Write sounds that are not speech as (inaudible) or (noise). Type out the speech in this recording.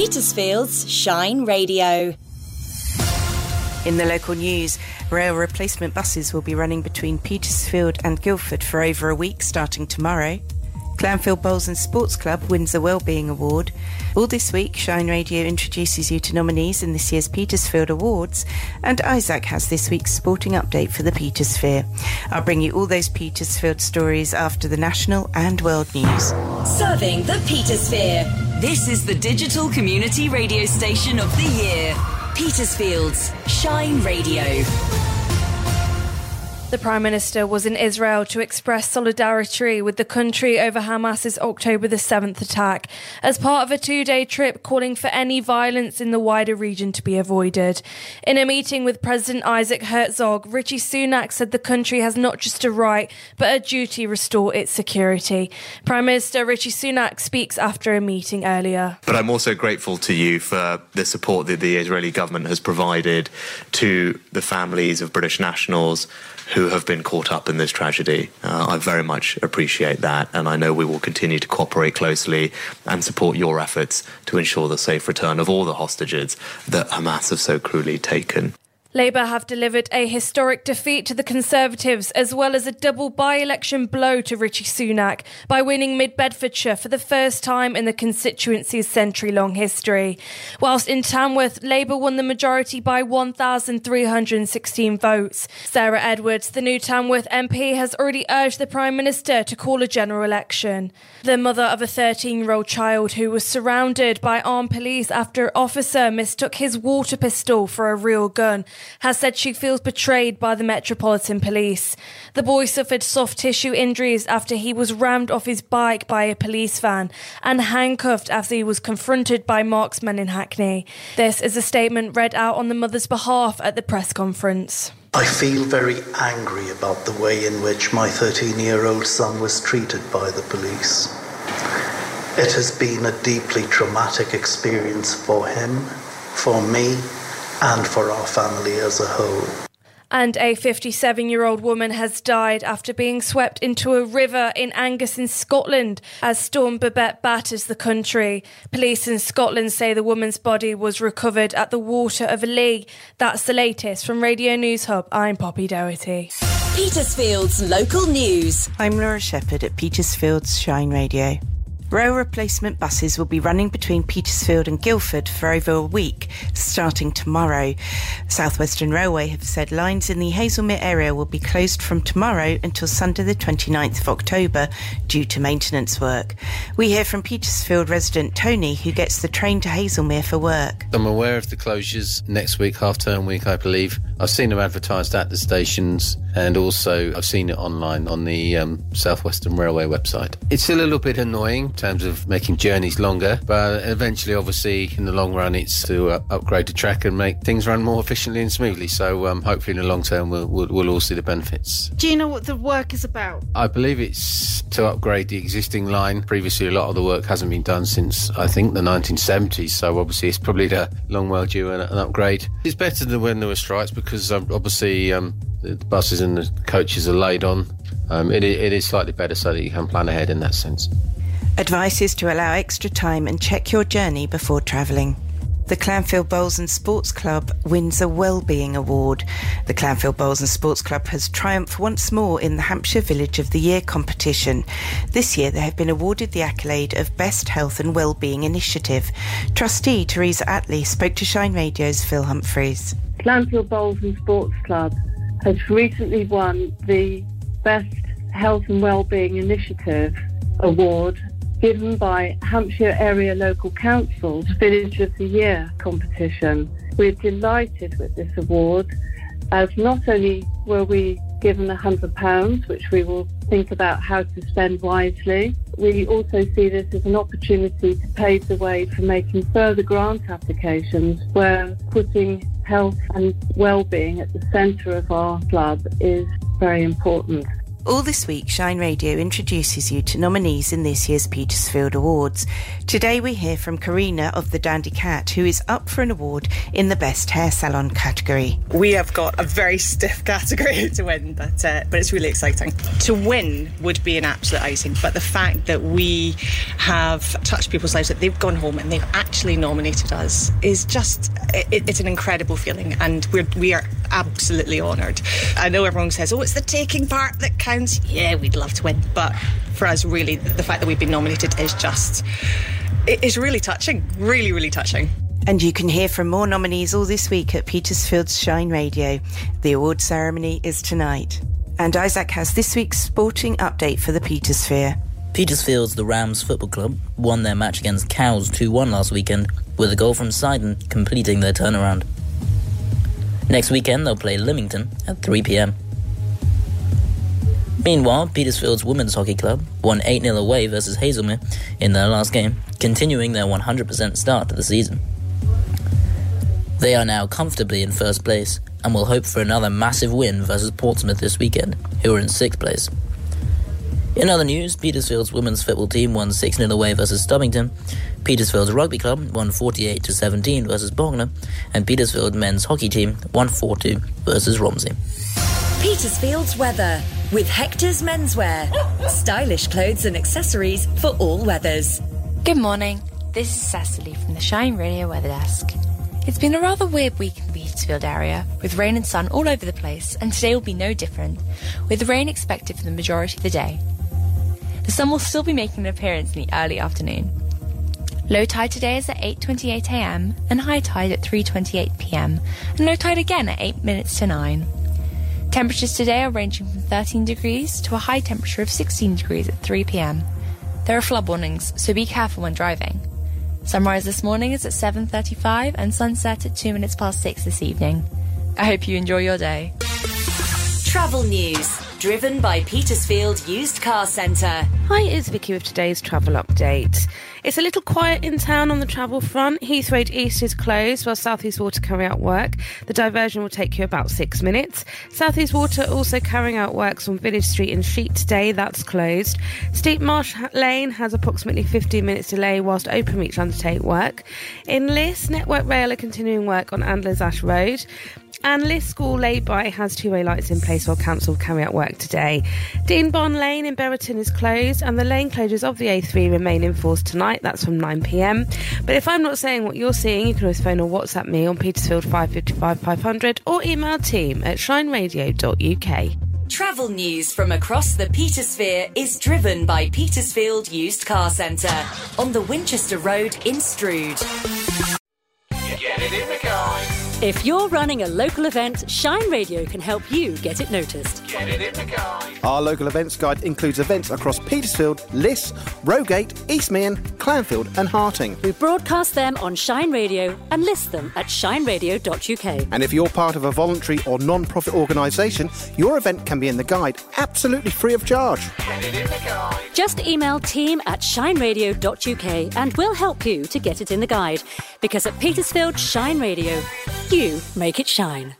Petersfield's Shine Radio. In the local news, rail replacement buses will be running between Petersfield and Guildford for over a week starting tomorrow. Clanfield Bowls and Sports Club wins a Wellbeing Award. All this week, Shine Radio introduces you to nominees in this year's Petersfield Awards, and Isaac has this week's sporting update for the Petersphere. I'll bring you all those Petersfield stories after the national and world news. Serving the Petersphere. This is the digital community radio station of the year. Petersfield's Shine Radio. The Prime Minister was in Israel to express solidarity with the country over Hamas's October the 7th attack as part of a two day trip calling for any violence in the wider region to be avoided. In a meeting with President Isaac Herzog, Rishi Sunak said the country has not just a right but a duty to restore its security. Prime Minister Rishi Sunak speaks after a meeting earlier. But I'm also grateful to you for the support that the Israeli government has provided to the families of British nationals who have been caught up in this tragedy. Uh, I very much appreciate that, and I know we will continue to cooperate closely and support your efforts to ensure the safe return of all the hostages that Hamas have so cruelly taken. Labour have delivered a historic defeat to the Conservatives as well as a double by election blow to Rishi Sunak by winning Mid Bedfordshire for the first time in the constituency's century long history. Whilst in Tamworth, Labour won the majority by 1,316 votes. Sarah Edwards, the new Tamworth MP, has already urged the Prime Minister to call a general election. The mother of a 13 year old child who was surrounded by armed police after an officer mistook his water pistol for a real gun has said she feels betrayed by the Metropolitan Police. The boy suffered soft tissue injuries after he was rammed off his bike by a police van and handcuffed after he was confronted by marksmen in Hackney. This is a statement read out on the mother's behalf at the press conference. I feel very angry about the way in which my 13 year old son was treated by the police. It has been a deeply traumatic experience for him, for me, and for our family as a whole. And a 57 year old woman has died after being swept into a river in Angus in Scotland as Storm Babet batters the country. Police in Scotland say the woman's body was recovered at the water of a Lee. That's the latest from Radio News Hub. I'm Poppy Doherty. Petersfield's local news. I'm Laura Sheppard at Petersfield's Shine Radio. Rail replacement buses will be running between Petersfield and Guildford for over a week, starting tomorrow. Southwestern Railway have said lines in the Haslemere area will be closed from tomorrow until Sunday the 29th of October due to maintenance work. We hear from Petersfield resident Tony, who gets the train to Haslemere for work. I'm aware of the closures next week, half term week, I believe. I've seen them advertised at the stations and also I've seen it online on the um, Southwestern Railway website. It's still a little bit annoying in terms of making journeys longer. But eventually, obviously, in the long run, it's to uh, upgrade the track and make things run more efficiently and smoothly. So um, hopefully, in the long term, we'll, we'll, we'll all see the benefits. Do you know what the work is about? I believe it's to upgrade the existing line. Previously, a lot of the work hasn't been done since I think the 1970s. So obviously, it's probably the long well due an, an upgrade. It's better than when there were strikes because um, obviously um, the buses and the coaches are laid on. Um, it, it is slightly better so that you can plan ahead in that sense. Advice is to allow extra time and check your journey before travelling. The Clanfield Bowls and Sports Club wins a Wellbeing Award. The Clanfield Bowls and Sports Club has triumphed once more in the Hampshire Village of the Year competition. This year they have been awarded the accolade of Best Health and Wellbeing Initiative. Trustee Teresa Atley spoke to Shine Radio's Phil Humphreys. Clanfield Bowls and Sports Club has recently won the Best Health and Wellbeing Initiative Award given by Hampshire Area Local Council's Village of the Year competition. We're delighted with this award as not only were we given £100, which we will think about how to spend wisely, we also see this as an opportunity to pave the way for making further grant applications where putting health and well-being at the centre of our club is very important. All this week, Shine Radio introduces you to nominees in this year's Petersfield Awards. Today we hear from Karina of the Dandy Cat, who is up for an award in the Best Hair Salon category. We have got a very stiff (laughs) category to win, but uh, but it's really exciting. To win would be an absolute icing, but the fact that we have touched people's lives, that they've gone home and they've actually nominated us, is just it, it's an incredible feeling, and we're we are absolutely honoured. I know everyone says, "Oh, it's the taking part that counts." Yeah, we'd love to win, but for us, really, the fact that we've been nominated is just it is really touching. Really, really touching. And you can hear from more nominees all this week at Petersfield's Shine Radio. The award ceremony is tonight. And Isaac has this week's sporting update for the Petersphere. Petersfield's The Rams Football Club won their match against Cowes 2 1 last weekend, with a goal from Sidon completing their turnaround. Next weekend, they'll play Lymington at 3 pm. Meanwhile, Petersfield's Women's Hockey Club won 8 0 away versus Haslemere in their last game, continuing their 100% start to the season. They are now comfortably in first place and will hope for another massive win versus Portsmouth this weekend, who are in sixth place. In other news, Petersfield's women's football team won 6 0 away versus Stubbington. Petersfield's rugby club won 48 to 17 versus Bognor, and Petersfield men's hockey team won 4 2 versus Romsey. Petersfield's weather with Hector's Menswear. Stylish clothes and accessories for all weathers. Good morning. This is Cecily from the Shine Radio Weather Desk. It's been a rather weird week in the Petersfield area, with rain and sun all over the place, and today will be no different, with rain expected for the majority of the day. The sun will still be making an appearance in the early afternoon. Low tide today is at 8:28 a.m. and high tide at 3:28 p.m. and low tide again at 8 minutes to 9. Temperatures today are ranging from 13 degrees to a high temperature of 16 degrees at 3 pm. There are flood warnings, so be careful when driving. Sunrise this morning is at 7:35 and sunset at 2 minutes past 6 this evening. I hope you enjoy your day. Travel news driven by Petersfield Used Car Centre. Hi, it's Vicky with today's travel update. It's a little quiet in town on the travel front. Heathrow Road East is closed while South East Water carry out work. The diversion will take you about six minutes. South East Water also carrying out works on Village Street and Sheet today. That's closed. Steep Marsh Lane has approximately 15 minutes delay whilst Openreach undertake work. In Liss, Network Rail are continuing work on Andlers Ash Road. And Liss School lay-by has two-way lights in place while council carry out work today. Dean Bond Lane in Buriton is closed and the lane closures of the A3 remain in force tonight. That's from 9pm. But if I'm not saying what you're seeing, you can always phone or WhatsApp me on Petersfield 555 500 or email team at shineradio.uk. Travel news from across the Petersphere is driven by Petersfield Used Car Centre on the Winchester Road in Stroud. If you're running a local event, Shine Radio can help you get it noticed. Get it in the guide. Our local events guide includes events across Petersfield, Liss, Rogate, Eastmeon, Clanfield, and Harting. We broadcast them on Shine Radio and list them at shineradio.uk. And if you're part of a voluntary or non profit organisation, your event can be in the guide absolutely free of charge. Get it in the guide. Just email team at shineradio.uk and we'll help you to get it in the guide. Because at Petersfield Shine Radio, you make it shine.